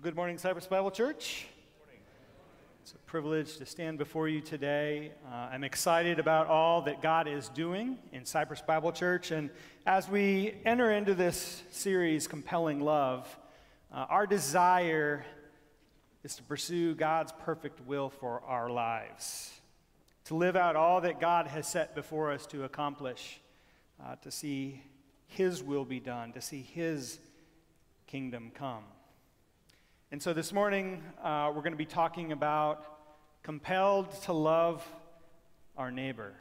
Well, good morning, Cypress Bible Church. It's a privilege to stand before you today. Uh, I'm excited about all that God is doing in Cypress Bible Church. And as we enter into this series, Compelling Love, uh, our desire is to pursue God's perfect will for our lives, to live out all that God has set before us to accomplish, uh, to see His will be done, to see His kingdom come. And so this morning, uh, we're going to be talking about compelled to love our neighbor.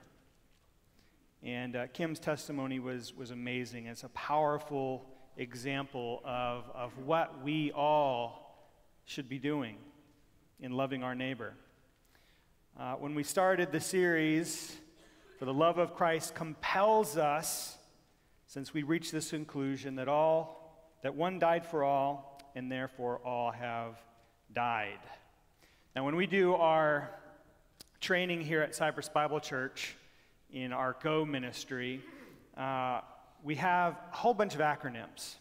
And uh, Kim's testimony was, was amazing. It's a powerful example of, of what we all should be doing in loving our neighbor. Uh, when we started the series, For the Love of Christ compels us, since we reached this conclusion that all, that one died for all, and therefore all have died. Now, when we do our training here at Cypress Bible Church in our Go ministry, uh, we have a whole bunch of acronyms.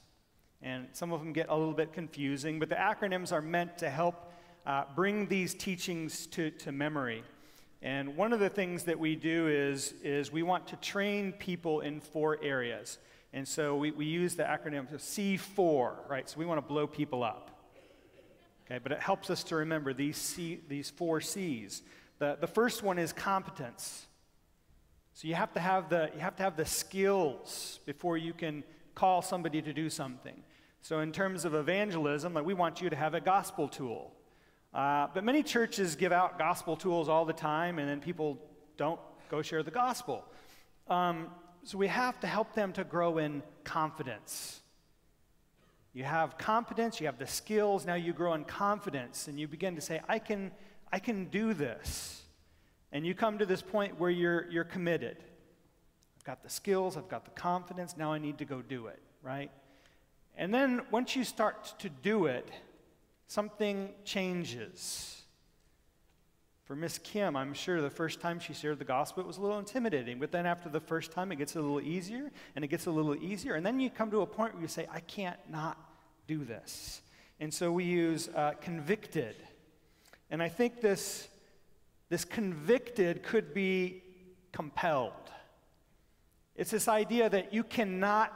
And some of them get a little bit confusing, but the acronyms are meant to help uh, bring these teachings to, to memory. And one of the things that we do is, is we want to train people in four areas. And so we, we use the acronym C4, right? So we want to blow people up. Okay, but it helps us to remember these, C, these four C's. The, the first one is competence. So you have, to have the, you have to have the skills before you can call somebody to do something. So in terms of evangelism, like we want you to have a gospel tool. Uh, but many churches give out gospel tools all the time, and then people don't go share the gospel. Um, so we have to help them to grow in confidence. You have competence, you have the skills, now you grow in confidence, and you begin to say, I can, I can do this. And you come to this point where you're, you're committed. I've got the skills, I've got the confidence, now I need to go do it, right? And then once you start to do it, something changes. For Miss Kim, I'm sure the first time she shared the gospel, it was a little intimidating. But then after the first time, it gets a little easier, and it gets a little easier. And then you come to a point where you say, I can't not do this. And so we use uh, convicted. And I think this, this convicted could be compelled. It's this idea that you cannot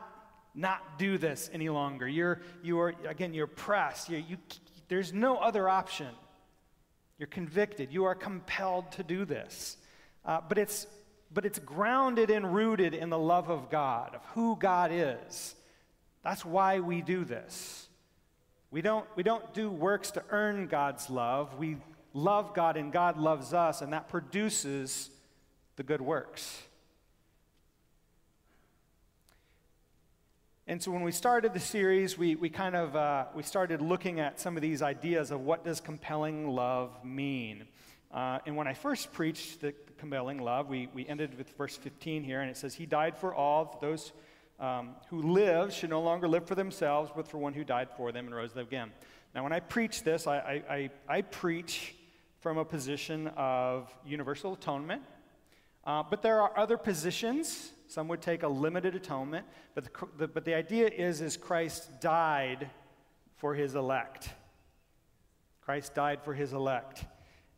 not do this any longer. You're, you are, again, you're pressed. You, you, there's no other option. You're convicted. You are compelled to do this. Uh, but, it's, but it's grounded and rooted in the love of God, of who God is. That's why we do this. We don't, we don't do works to earn God's love. We love God and God loves us, and that produces the good works. And so when we started the series, we, we kind of uh, we started looking at some of these ideas of what does compelling love mean. Uh, and when I first preached the compelling love, we, we ended with verse 15 here, and it says, He died for all those um, who live should no longer live for themselves, but for one who died for them and rose again. Now, when I preach this, I, I, I, I preach from a position of universal atonement, uh, but there are other positions some would take a limited atonement, but the, the, but the idea is, is Christ died for his elect. Christ died for his elect.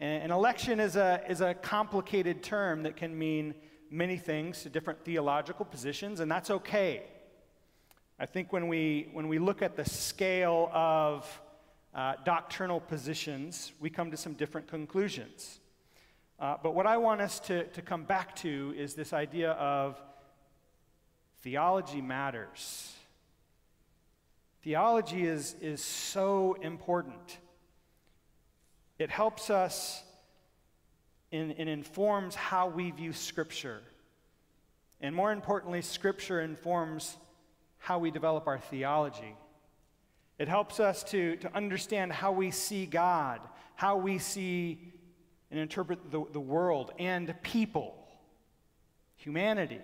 And, and election is a, is a complicated term that can mean many things to different theological positions, and that's okay. I think when we, when we look at the scale of uh, doctrinal positions, we come to some different conclusions. Uh, but what I want us to, to come back to is this idea of Theology matters. Theology is, is so important. It helps us and, informs how we view Scripture. And more importantly, Scripture informs how we develop our theology. It helps us to, to understand how we see God, how we see and interpret the, the world and people, humanity.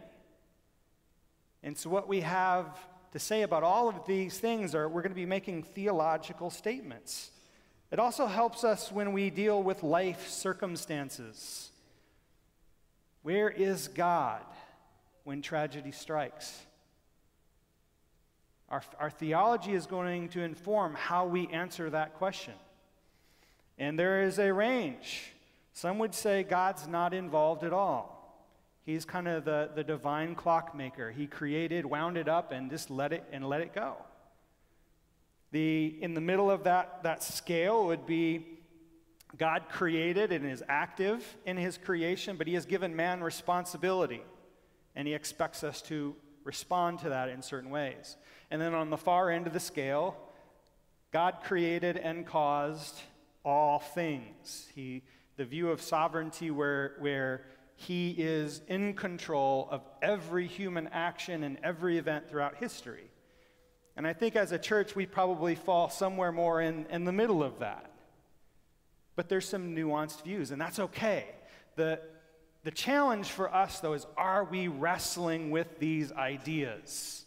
And so, what we have to say about all of these things are we're going to be making theological statements. It also helps us when we deal with life circumstances. Where is God when tragedy strikes? Our, our theology is going to inform how we answer that question. And there is a range. Some would say God's not involved at all. He's kind of the, the divine clockmaker. He created, wound it up, and just let it and let it go. The, in the middle of that, that scale would be God created and is active in his creation, but he has given man responsibility, and he expects us to respond to that in certain ways. And then on the far end of the scale, God created and caused all things. He, the view of sovereignty where, where he is in control of every human action and every event throughout history. And I think as a church, we probably fall somewhere more in, in the middle of that. But there's some nuanced views, and that's okay. The, the challenge for us, though, is are we wrestling with these ideas?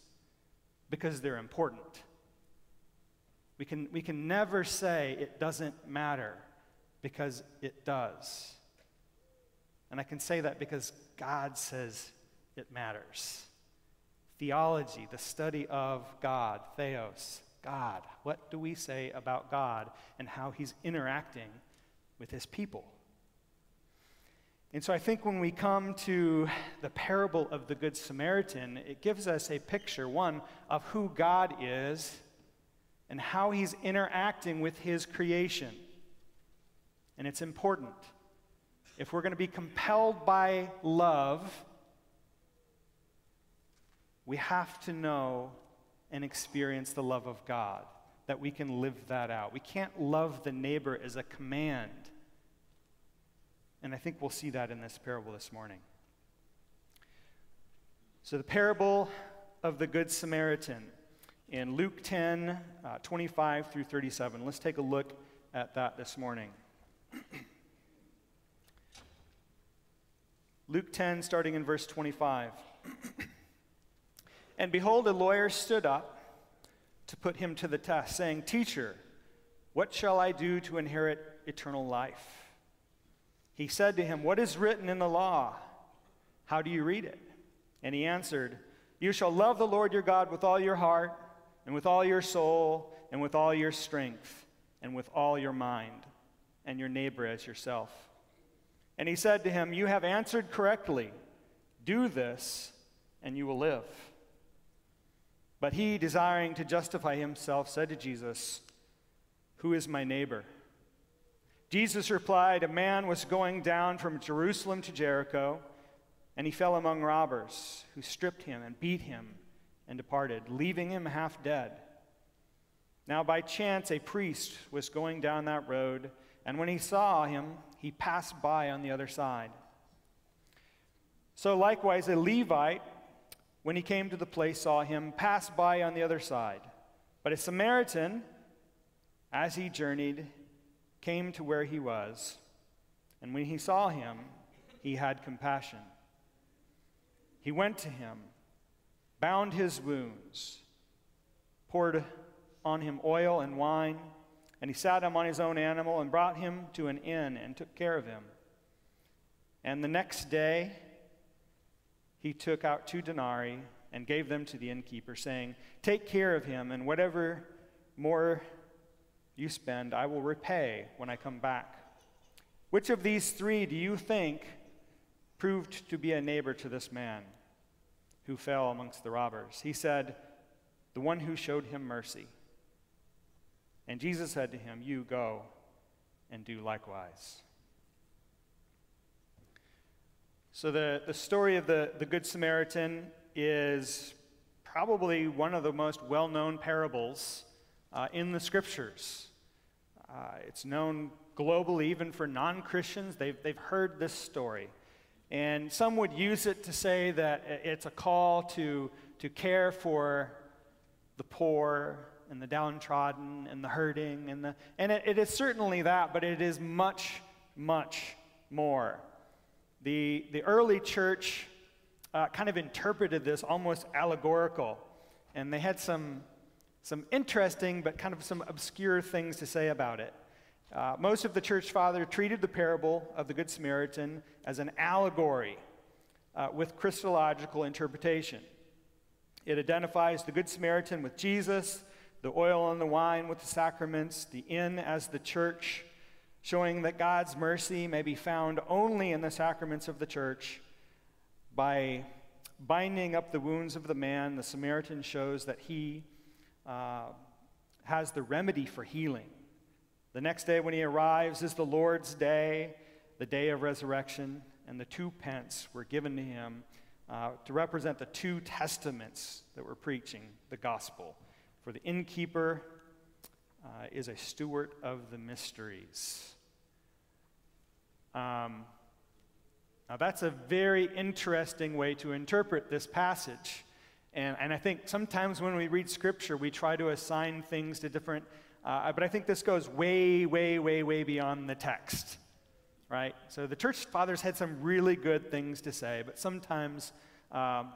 Because they're important. We can, we can never say it doesn't matter because it does. And I can say that because God says it matters. Theology, the study of God, theos, God. What do we say about God and how he's interacting with his people? And so I think when we come to the parable of the Good Samaritan, it gives us a picture, one, of who God is and how he's interacting with his creation. And it's important. If we're going to be compelled by love, we have to know and experience the love of God, that we can live that out. We can't love the neighbor as a command. And I think we'll see that in this parable this morning. So, the parable of the Good Samaritan in Luke 10 uh, 25 through 37. Let's take a look at that this morning. Luke 10, starting in verse 25. and behold, a lawyer stood up to put him to the test, saying, Teacher, what shall I do to inherit eternal life? He said to him, What is written in the law? How do you read it? And he answered, You shall love the Lord your God with all your heart, and with all your soul, and with all your strength, and with all your mind, and your neighbor as yourself. And he said to him, You have answered correctly. Do this, and you will live. But he, desiring to justify himself, said to Jesus, Who is my neighbor? Jesus replied, A man was going down from Jerusalem to Jericho, and he fell among robbers, who stripped him and beat him and departed, leaving him half dead. Now, by chance, a priest was going down that road, and when he saw him, he passed by on the other side. So, likewise, a Levite, when he came to the place, saw him, passed by on the other side. But a Samaritan, as he journeyed, came to where he was, and when he saw him, he had compassion. He went to him, bound his wounds, poured on him oil and wine, and he sat him on his own animal and brought him to an inn and took care of him. And the next day, he took out two denarii and gave them to the innkeeper, saying, Take care of him, and whatever more you spend, I will repay when I come back. Which of these three do you think proved to be a neighbor to this man who fell amongst the robbers? He said, The one who showed him mercy. And Jesus said to him, You go and do likewise. So, the, the story of the, the Good Samaritan is probably one of the most well known parables uh, in the scriptures. Uh, it's known globally, even for non Christians. They've, they've heard this story. And some would use it to say that it's a call to, to care for the poor and the downtrodden and the hurting. And, the, and it, it is certainly that, but it is much, much more. The, the early church uh, kind of interpreted this almost allegorical. And they had some some interesting but kind of some obscure things to say about it. Uh, most of the church father treated the parable of the Good Samaritan as an allegory uh, with Christological interpretation. It identifies the Good Samaritan with Jesus, the oil and the wine with the sacraments, the inn as the church, showing that God's mercy may be found only in the sacraments of the church. By binding up the wounds of the man, the Samaritan shows that he uh, has the remedy for healing. The next day, when he arrives, is the Lord's day, the day of resurrection, and the two pence were given to him uh, to represent the two testaments that we're preaching the gospel. For the innkeeper uh, is a steward of the mysteries. Um, now, that's a very interesting way to interpret this passage. And, and I think sometimes when we read scripture, we try to assign things to different, uh, but I think this goes way, way, way, way beyond the text right? So the church fathers had some really good things to say, but sometimes um,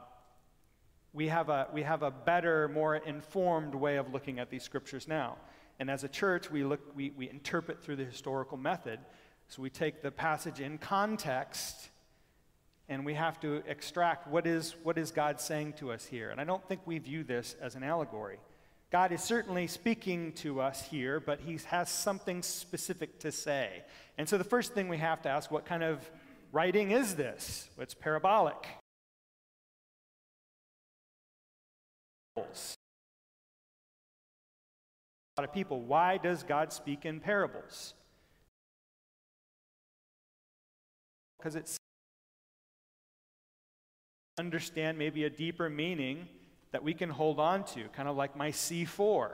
we, have a, we have a better, more informed way of looking at these scriptures now. And as a church, we, look, we, we interpret through the historical method. So we take the passage in context and we have to extract what is, what is God saying to us here. And I don't think we view this as an allegory. God is certainly speaking to us here, but he has something specific to say. And so the first thing we have to ask what kind of writing is this? It's parabolic. A lot of people, why does God speak in parables? Because it's understand maybe a deeper meaning that we can hold on to, kind of like my C4.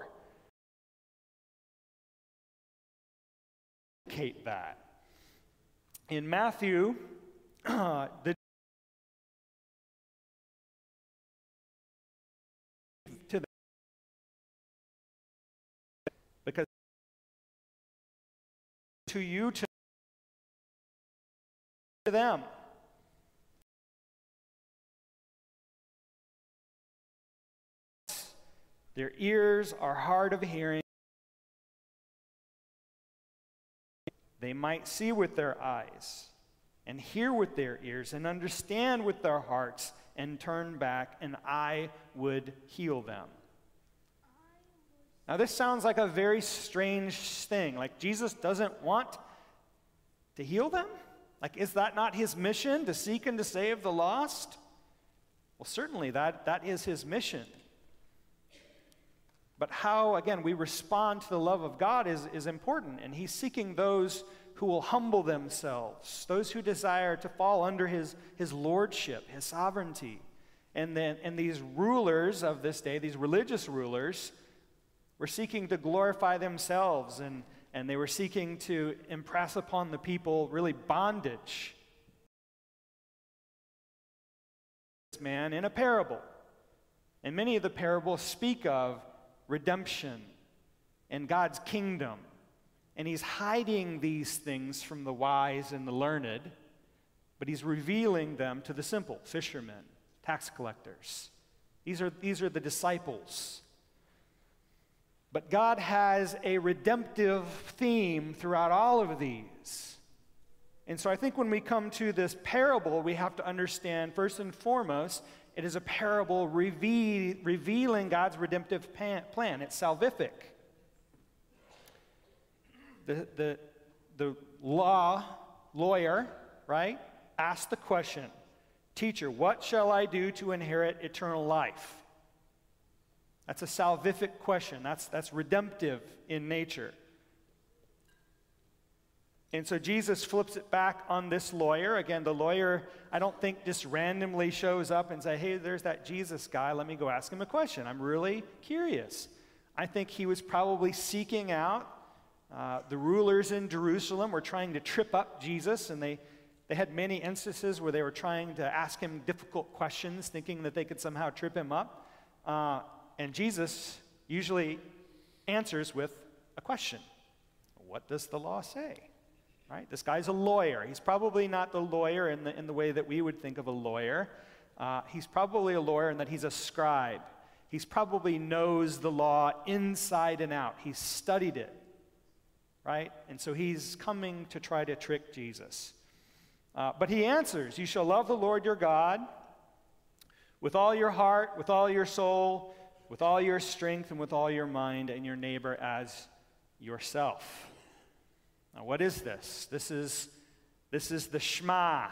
Kate That. In Matthew, the because to you to them Their ears are hard of hearing. They might see with their eyes and hear with their ears and understand with their hearts and turn back, and I would heal them. Now, this sounds like a very strange thing. Like, Jesus doesn't want to heal them? Like, is that not his mission to seek and to save the lost? Well, certainly that, that is his mission. But how, again, we respond to the love of God is, is important. And He's seeking those who will humble themselves, those who desire to fall under His, his lordship, His sovereignty. And, then, and these rulers of this day, these religious rulers, were seeking to glorify themselves and, and they were seeking to impress upon the people really bondage. This man in a parable. And many of the parables speak of redemption and God's kingdom. And he's hiding these things from the wise and the learned, but he's revealing them to the simple fishermen, tax collectors. These are, these are the disciples. But God has a redemptive theme throughout all of these. And so I think when we come to this parable, we have to understand, first and foremost, it is a parable reveal, revealing God's redemptive plan. It's salvific. The, the, the law lawyer, right, asked the question Teacher, what shall I do to inherit eternal life? That's a salvific question. That's, that's redemptive in nature. And so Jesus flips it back on this lawyer. Again, the lawyer, I don't think just randomly shows up and say, "Hey, there's that Jesus guy. Let me go ask him a question. I'm really curious." I think he was probably seeking out uh, the rulers in Jerusalem were trying to trip up Jesus, and they they had many instances where they were trying to ask him difficult questions, thinking that they could somehow trip him up. Uh, and Jesus usually answers with a question What does the law say? Right? This guy's a lawyer. He's probably not the lawyer in the, in the way that we would think of a lawyer. Uh, he's probably a lawyer in that he's a scribe. He's probably knows the law inside and out. He's studied it, right? And so he's coming to try to trick Jesus. Uh, but he answers, You shall love the Lord your God with all your heart, with all your soul, with all your strength, and with all your mind, and your neighbor as yourself. Now, what is this? This is, this is the Shema,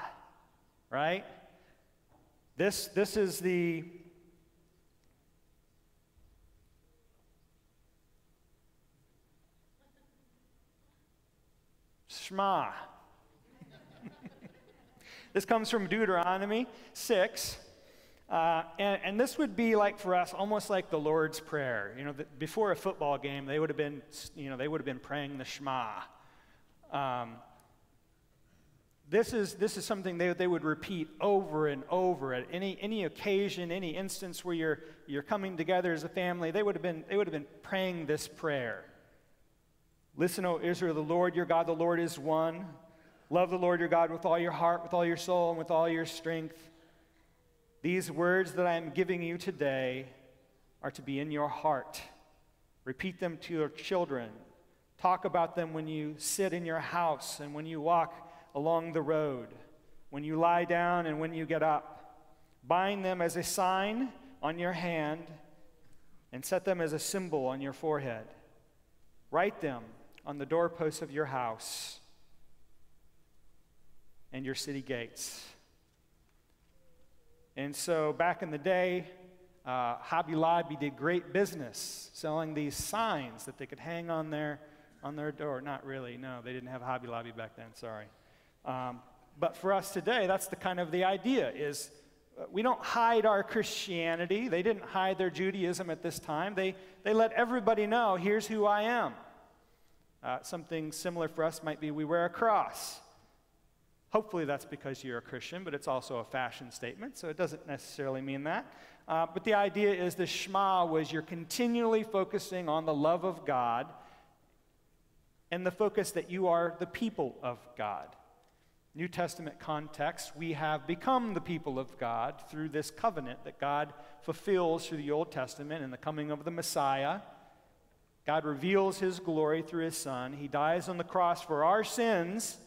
right? This, this is the Shema. this comes from Deuteronomy 6. Uh, and, and, this would be like for us almost like the lord's prayer you know the, before a football game they would have been you know they would have been praying the shema um, this is this is something they, they would repeat over and over at any any occasion any instance where you're you're coming together as a family they would have been they would have been praying this prayer Listen, O Israel, the Lord your God, the Lord is one. Love the Lord your God with all your heart, with all your soul, and with all your strength. These words that I am giving you today are to be in your heart. Repeat them to your children. Talk about them when you sit in your house and when you walk along the road, when you lie down and when you get up. Bind them as a sign on your hand and set them as a symbol on your forehead. Write them on the doorposts of your house and your city gates. And so back in the day, uh, Hobby Lobby did great business selling these signs that they could hang on their, on their door. Not really, no, they didn't have Hobby Lobby back then, sorry. Um, but for us today, that's the kind of the idea is uh, we don't hide our Christianity. They didn't hide their Judaism at this time. They, they let everybody know, here's who I am. Uh, something similar for us might be we wear a cross. Hopefully, that's because you're a Christian, but it's also a fashion statement, so it doesn't necessarily mean that. Uh, but the idea is the Shema was you're continually focusing on the love of God and the focus that you are the people of God. New Testament context, we have become the people of God through this covenant that God fulfills through the Old Testament and the coming of the Messiah. God reveals his glory through his Son. He dies on the cross for our sins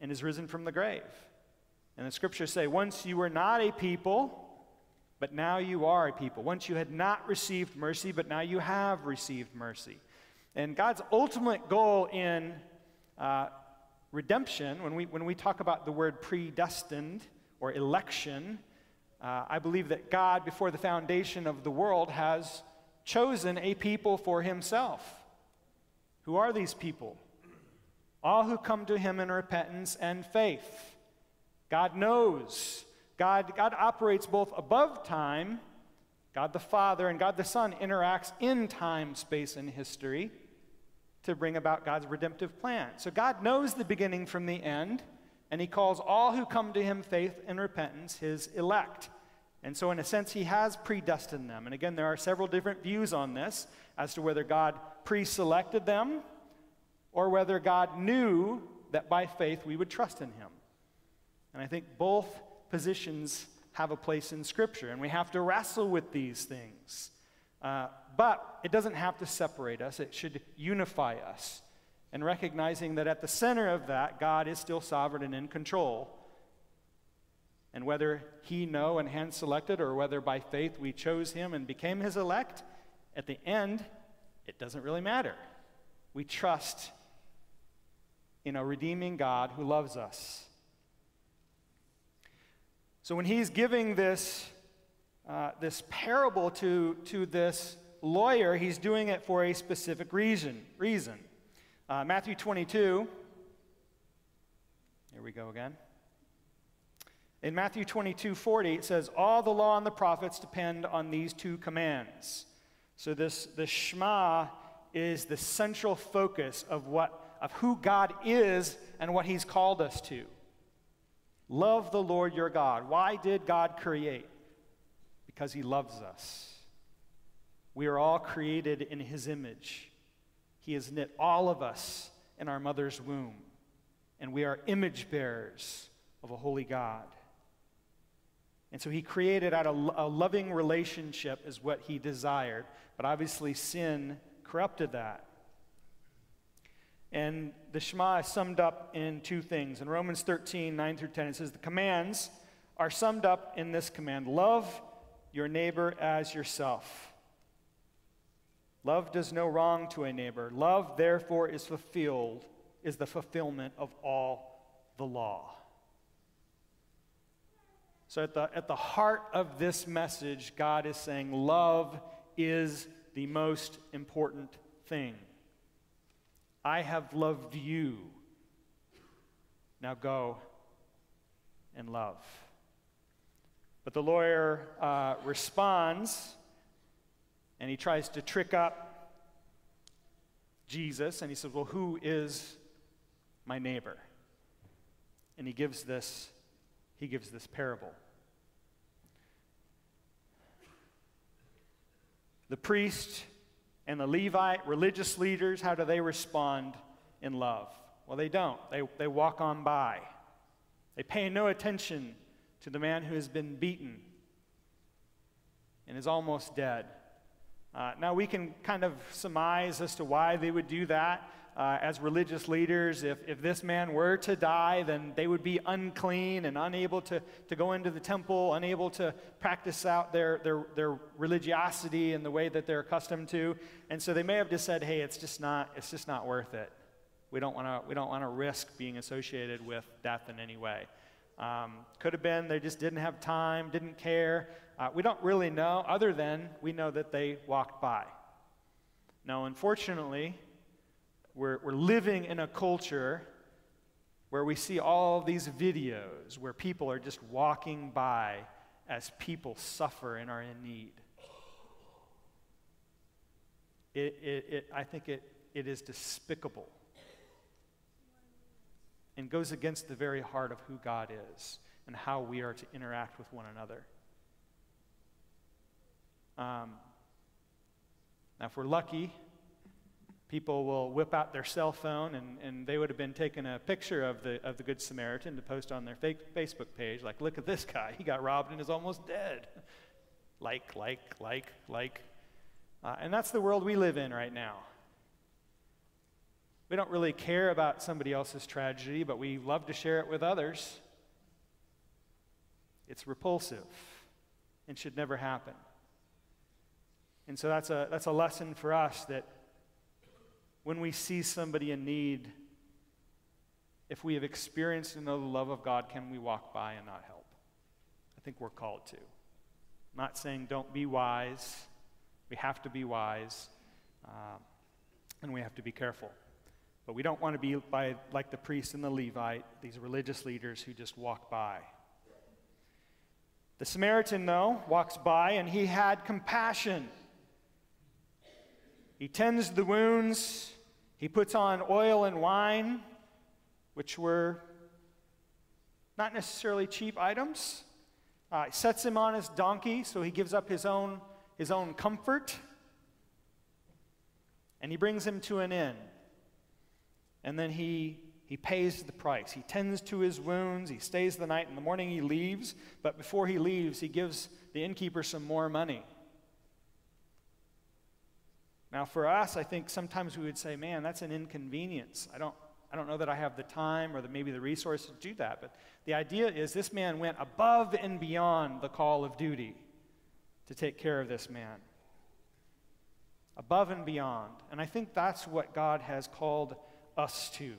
and is risen from the grave. And the scriptures say, once you were not a people, but now you are a people. Once you had not received mercy, but now you have received mercy. And God's ultimate goal in uh, redemption, when we, when we talk about the word predestined or election, uh, I believe that God, before the foundation of the world, has chosen a people for himself. Who are these people? All who come to him in repentance and faith. God knows. God, God operates both above time, God the Father and God the Son interacts in time, space, and history to bring about God's redemptive plan. So God knows the beginning from the end, and he calls all who come to him faith and repentance his elect. And so, in a sense, he has predestined them. And again, there are several different views on this as to whether God pre selected them or whether God knew that by faith we would trust in him. And I think both positions have a place in Scripture, and we have to wrestle with these things. Uh, but it doesn't have to separate us, it should unify us. And recognizing that at the center of that, God is still sovereign and in control and whether he know and hand selected or whether by faith we chose him and became his elect, at the end, it doesn't really matter. We trust in a redeeming God who loves us. So when he's giving this, uh, this parable to, to this lawyer, he's doing it for a specific reason. reason. Uh, Matthew 22, here we go again. In Matthew 22 40, it says, All the law and the prophets depend on these two commands. So, this, the Shema is the central focus of, what, of who God is and what He's called us to. Love the Lord your God. Why did God create? Because He loves us. We are all created in His image. He has knit all of us in our mother's womb, and we are image bearers of a holy God. And so he created out of a loving relationship, is what he desired. But obviously, sin corrupted that. And the Shema is summed up in two things. In Romans 13, 9 through 10, it says, The commands are summed up in this command love your neighbor as yourself. Love does no wrong to a neighbor. Love, therefore, is fulfilled, is the fulfillment of all the law. So, at the, at the heart of this message, God is saying love is the most important thing. I have loved you. Now go and love. But the lawyer uh, responds and he tries to trick up Jesus and he says, Well, who is my neighbor? And he gives this, he gives this parable. The priest and the Levite, religious leaders, how do they respond in love? Well, they don't. They, they walk on by. They pay no attention to the man who has been beaten and is almost dead. Uh, now, we can kind of surmise as to why they would do that. Uh, as religious leaders, if, if this man were to die, then they would be unclean and unable to, to go into the temple, unable to practice out their, their, their religiosity in the way that they're accustomed to. And so they may have just said, hey, it's just not, it's just not worth it. We don't want to risk being associated with death in any way. Um, could have been they just didn't have time, didn't care. Uh, we don't really know, other than we know that they walked by. Now, unfortunately, we're, we're living in a culture where we see all these videos where people are just walking by as people suffer and are in need. It, it, it, I think it, it is despicable and goes against the very heart of who God is and how we are to interact with one another. Um, now, if we're lucky, people will whip out their cell phone and, and they would have been taking a picture of the, of the Good Samaritan to post on their Facebook page. Like, look at this guy. He got robbed and is almost dead. Like, like, like, like. Uh, and that's the world we live in right now. We don't really care about somebody else's tragedy, but we love to share it with others. It's repulsive and should never happen. And so that's a, that's a lesson for us that when we see somebody in need, if we have experienced and know the love of God, can we walk by and not help? I think we're called to. I'm not saying don't be wise. We have to be wise, um, and we have to be careful. But we don't want to be by, like the priest and the Levite, these religious leaders who just walk by. The Samaritan, though, walks by and he had compassion. He tends the wounds, he puts on oil and wine, which were not necessarily cheap items. Uh, he sets him on his donkey, so he gives up his own, his own comfort. And he brings him to an inn and then he, he pays the price. He tends to his wounds, he stays the night. In the morning, he leaves, but before he leaves, he gives the innkeeper some more money. Now, for us, I think sometimes we would say, man, that's an inconvenience. I don't, I don't know that I have the time or the, maybe the resources to do that. But the idea is this man went above and beyond the call of duty to take care of this man. Above and beyond. And I think that's what God has called us to.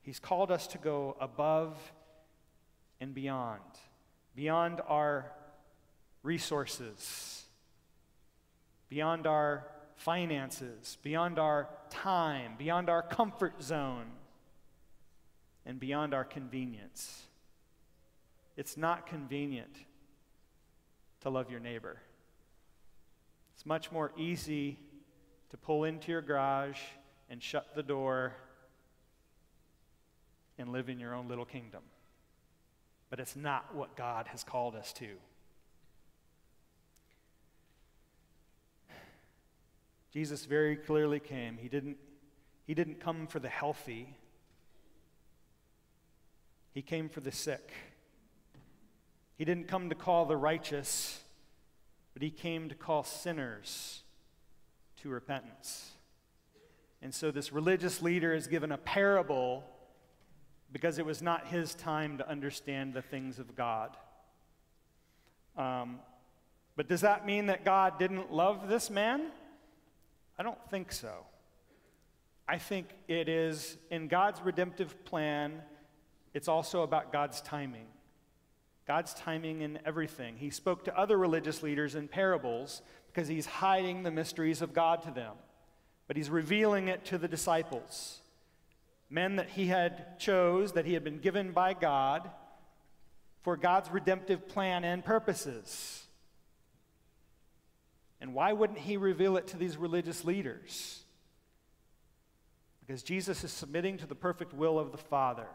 He's called us to go above and beyond, beyond our resources, beyond our finances, beyond our time, beyond our comfort zone, and beyond our convenience. It's not convenient to love your neighbor. It's much more easy to pull into your garage and shut the door and live in your own little kingdom. But it's not what God has called us to. Jesus very clearly came. He didn't, he didn't come for the healthy, He came for the sick. He didn't come to call the righteous, but He came to call sinners to repentance. And so this religious leader is given a parable because it was not his time to understand the things of God. Um, but does that mean that God didn't love this man? I don't think so. I think it is in God's redemptive plan, it's also about God's timing. God's timing in everything. He spoke to other religious leaders in parables because he's hiding the mysteries of God to them, but he's revealing it to the disciples. Men that he had chose, that he had been given by God for God's redemptive plan and purposes. And why wouldn't he reveal it to these religious leaders? Because Jesus is submitting to the perfect will of the Father.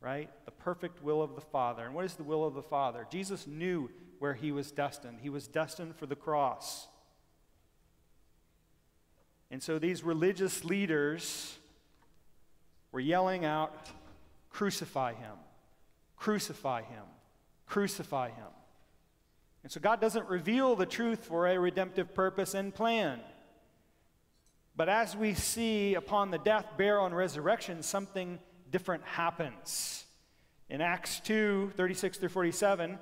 Right? The perfect will of the Father. And what is the will of the Father? Jesus knew where he was destined. He was destined for the cross. And so these religious leaders were yelling out, Crucify him, crucify him, crucify him. And so God doesn't reveal the truth for a redemptive purpose and plan. But as we see upon the death, burial, and resurrection, something different happens. In Acts 2 36 through 47,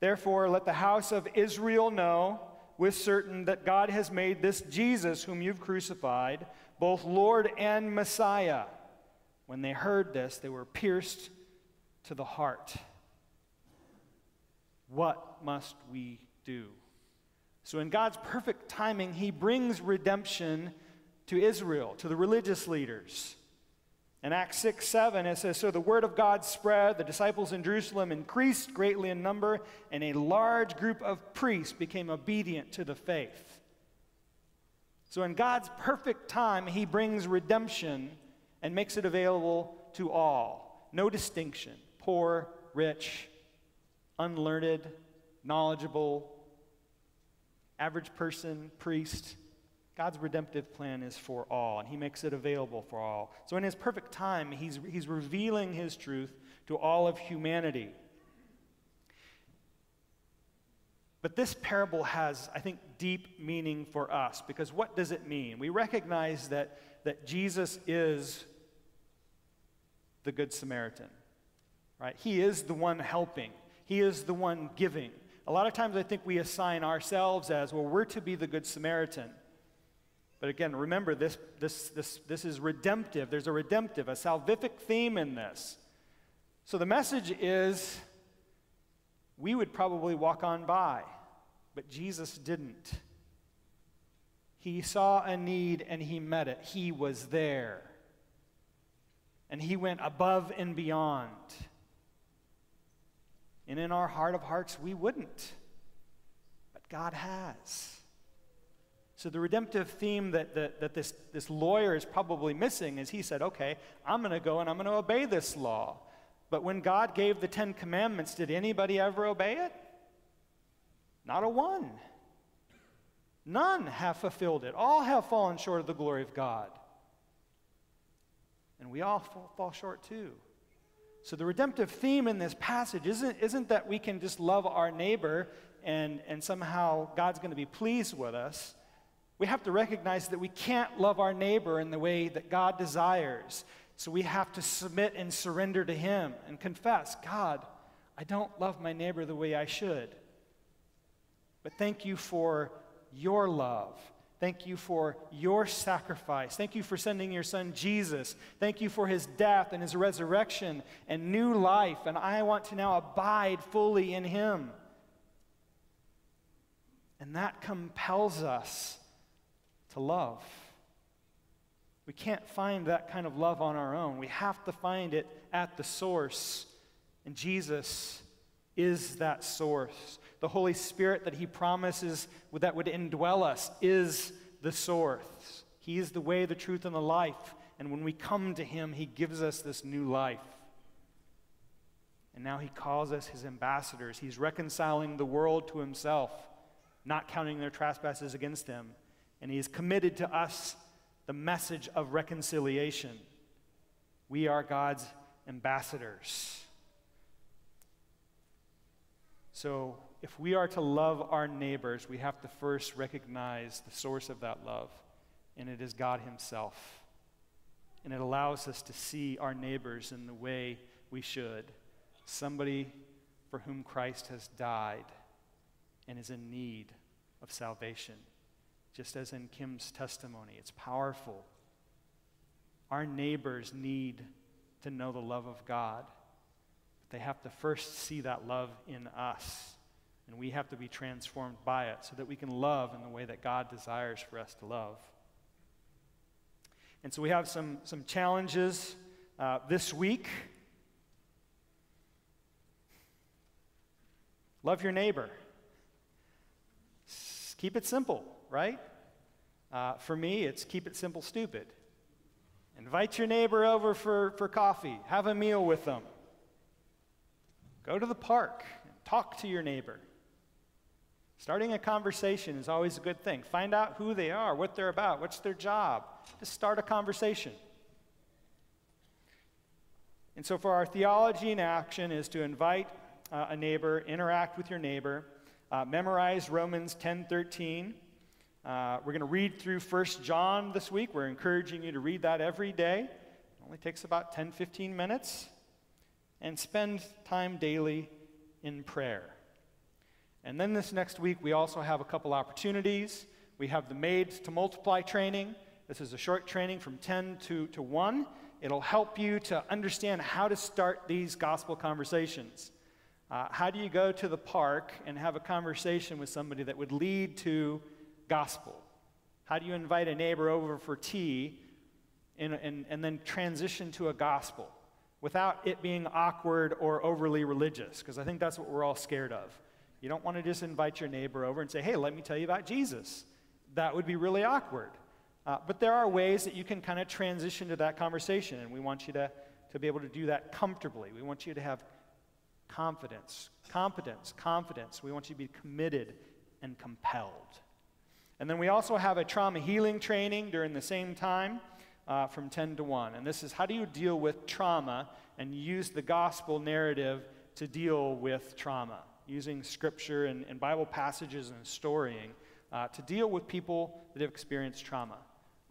therefore let the house of Israel know with certain that God has made this Jesus, whom you've crucified, both Lord and Messiah. When they heard this, they were pierced to the heart. What must we do? So, in God's perfect timing, He brings redemption to Israel, to the religious leaders. In Acts 6 7, it says, So the word of God spread, the disciples in Jerusalem increased greatly in number, and a large group of priests became obedient to the faith. So, in God's perfect time, He brings redemption and makes it available to all. No distinction poor, rich, unlearned, knowledgeable, average person, priest. God's redemptive plan is for all, and He makes it available for all. So, in His perfect time, He's, he's revealing His truth to all of humanity. But this parable has, I think, deep meaning for us because what does it mean? We recognize that, that Jesus is the Good Samaritan, right? He is the one helping, He is the one giving. A lot of times I think we assign ourselves as, well, we're to be the Good Samaritan. But again, remember, this, this, this, this is redemptive. There's a redemptive, a salvific theme in this. So the message is we would probably walk on by, but Jesus didn't. He saw a need and he met it. He was there. And he went above and beyond. And in our heart of hearts, we wouldn't. But God has. So, the redemptive theme that, that, that this, this lawyer is probably missing is he said, okay, I'm going to go and I'm going to obey this law. But when God gave the Ten Commandments, did anybody ever obey it? Not a one. None have fulfilled it. All have fallen short of the glory of God. And we all fall, fall short too. So, the redemptive theme in this passage isn't, isn't that we can just love our neighbor and, and somehow God's going to be pleased with us. We have to recognize that we can't love our neighbor in the way that God desires. So, we have to submit and surrender to Him and confess God, I don't love my neighbor the way I should. But thank you for your love Thank you for your sacrifice. Thank you for sending your son Jesus. Thank you for his death and his resurrection and new life. And I want to now abide fully in him. And that compels us to love. We can't find that kind of love on our own. We have to find it at the source. And Jesus is that source. The Holy Spirit that He promises that would indwell us is the source. He is the way, the truth, and the life. And when we come to Him, He gives us this new life. And now He calls us His ambassadors. He's reconciling the world to Himself, not counting their trespasses against them. And He has committed to us the message of reconciliation. We are God's ambassadors. So, if we are to love our neighbors, we have to first recognize the source of that love, and it is God Himself. and it allows us to see our neighbors in the way we should. Somebody for whom Christ has died and is in need of salvation. Just as in Kim's testimony, it's powerful. Our neighbors need to know the love of God. But they have to first see that love in us. And we have to be transformed by it so that we can love in the way that God desires for us to love. And so we have some, some challenges uh, this week. Love your neighbor. S- keep it simple, right? Uh, for me, it's keep it simple, stupid. Invite your neighbor over for, for coffee, have a meal with them. Go to the park, talk to your neighbor. Starting a conversation is always a good thing. Find out who they are, what they're about, what's their job. Just start a conversation. And so, for our theology in action, is to invite uh, a neighbor, interact with your neighbor, uh, memorize Romans 10:13. Uh, we're going to read through 1 John this week. We're encouraging you to read that every day. It only takes about 10, 15 minutes. And spend time daily in prayer. And then this next week, we also have a couple opportunities. We have the Made to Multiply training. This is a short training from 10 to, to 1. It'll help you to understand how to start these gospel conversations. Uh, how do you go to the park and have a conversation with somebody that would lead to gospel? How do you invite a neighbor over for tea and, and, and then transition to a gospel without it being awkward or overly religious? Because I think that's what we're all scared of. You don't want to just invite your neighbor over and say, hey, let me tell you about Jesus. That would be really awkward. Uh, but there are ways that you can kind of transition to that conversation, and we want you to, to be able to do that comfortably. We want you to have confidence, competence, confidence. We want you to be committed and compelled. And then we also have a trauma healing training during the same time uh, from 10 to 1. And this is how do you deal with trauma and use the gospel narrative to deal with trauma? Using scripture and, and Bible passages and storying uh, to deal with people that have experienced trauma.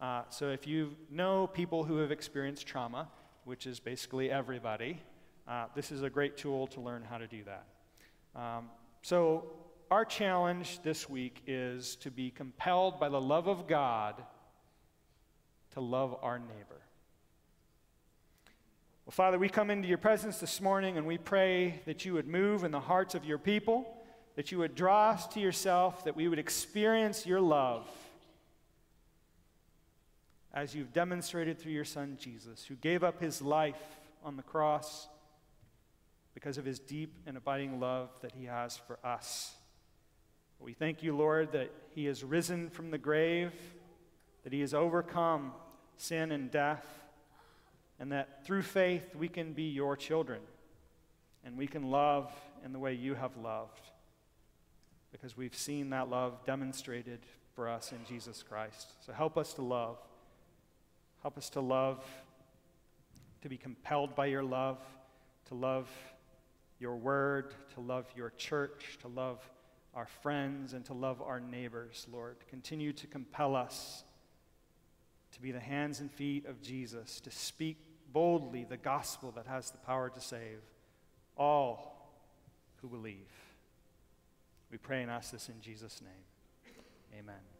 Uh, so if you know people who have experienced trauma, which is basically everybody, uh, this is a great tool to learn how to do that. Um, so, our challenge this week is to be compelled by the love of God to love our neighbor. Well, Father, we come into your presence this morning and we pray that you would move in the hearts of your people, that you would draw us to yourself, that we would experience your love as you've demonstrated through your Son Jesus, who gave up his life on the cross because of his deep and abiding love that he has for us. We thank you, Lord, that he has risen from the grave, that he has overcome sin and death and that through faith we can be your children and we can love in the way you have loved because we've seen that love demonstrated for us in Jesus Christ. So help us to love. Help us to love, to be compelled by your love, to love your word, to love your church, to love our friends, and to love our neighbors, Lord. Continue to compel us to be the hands and feet of Jesus, to speak boldly the gospel that has the power to save all who believe. We pray and ask this in Jesus' name. Amen.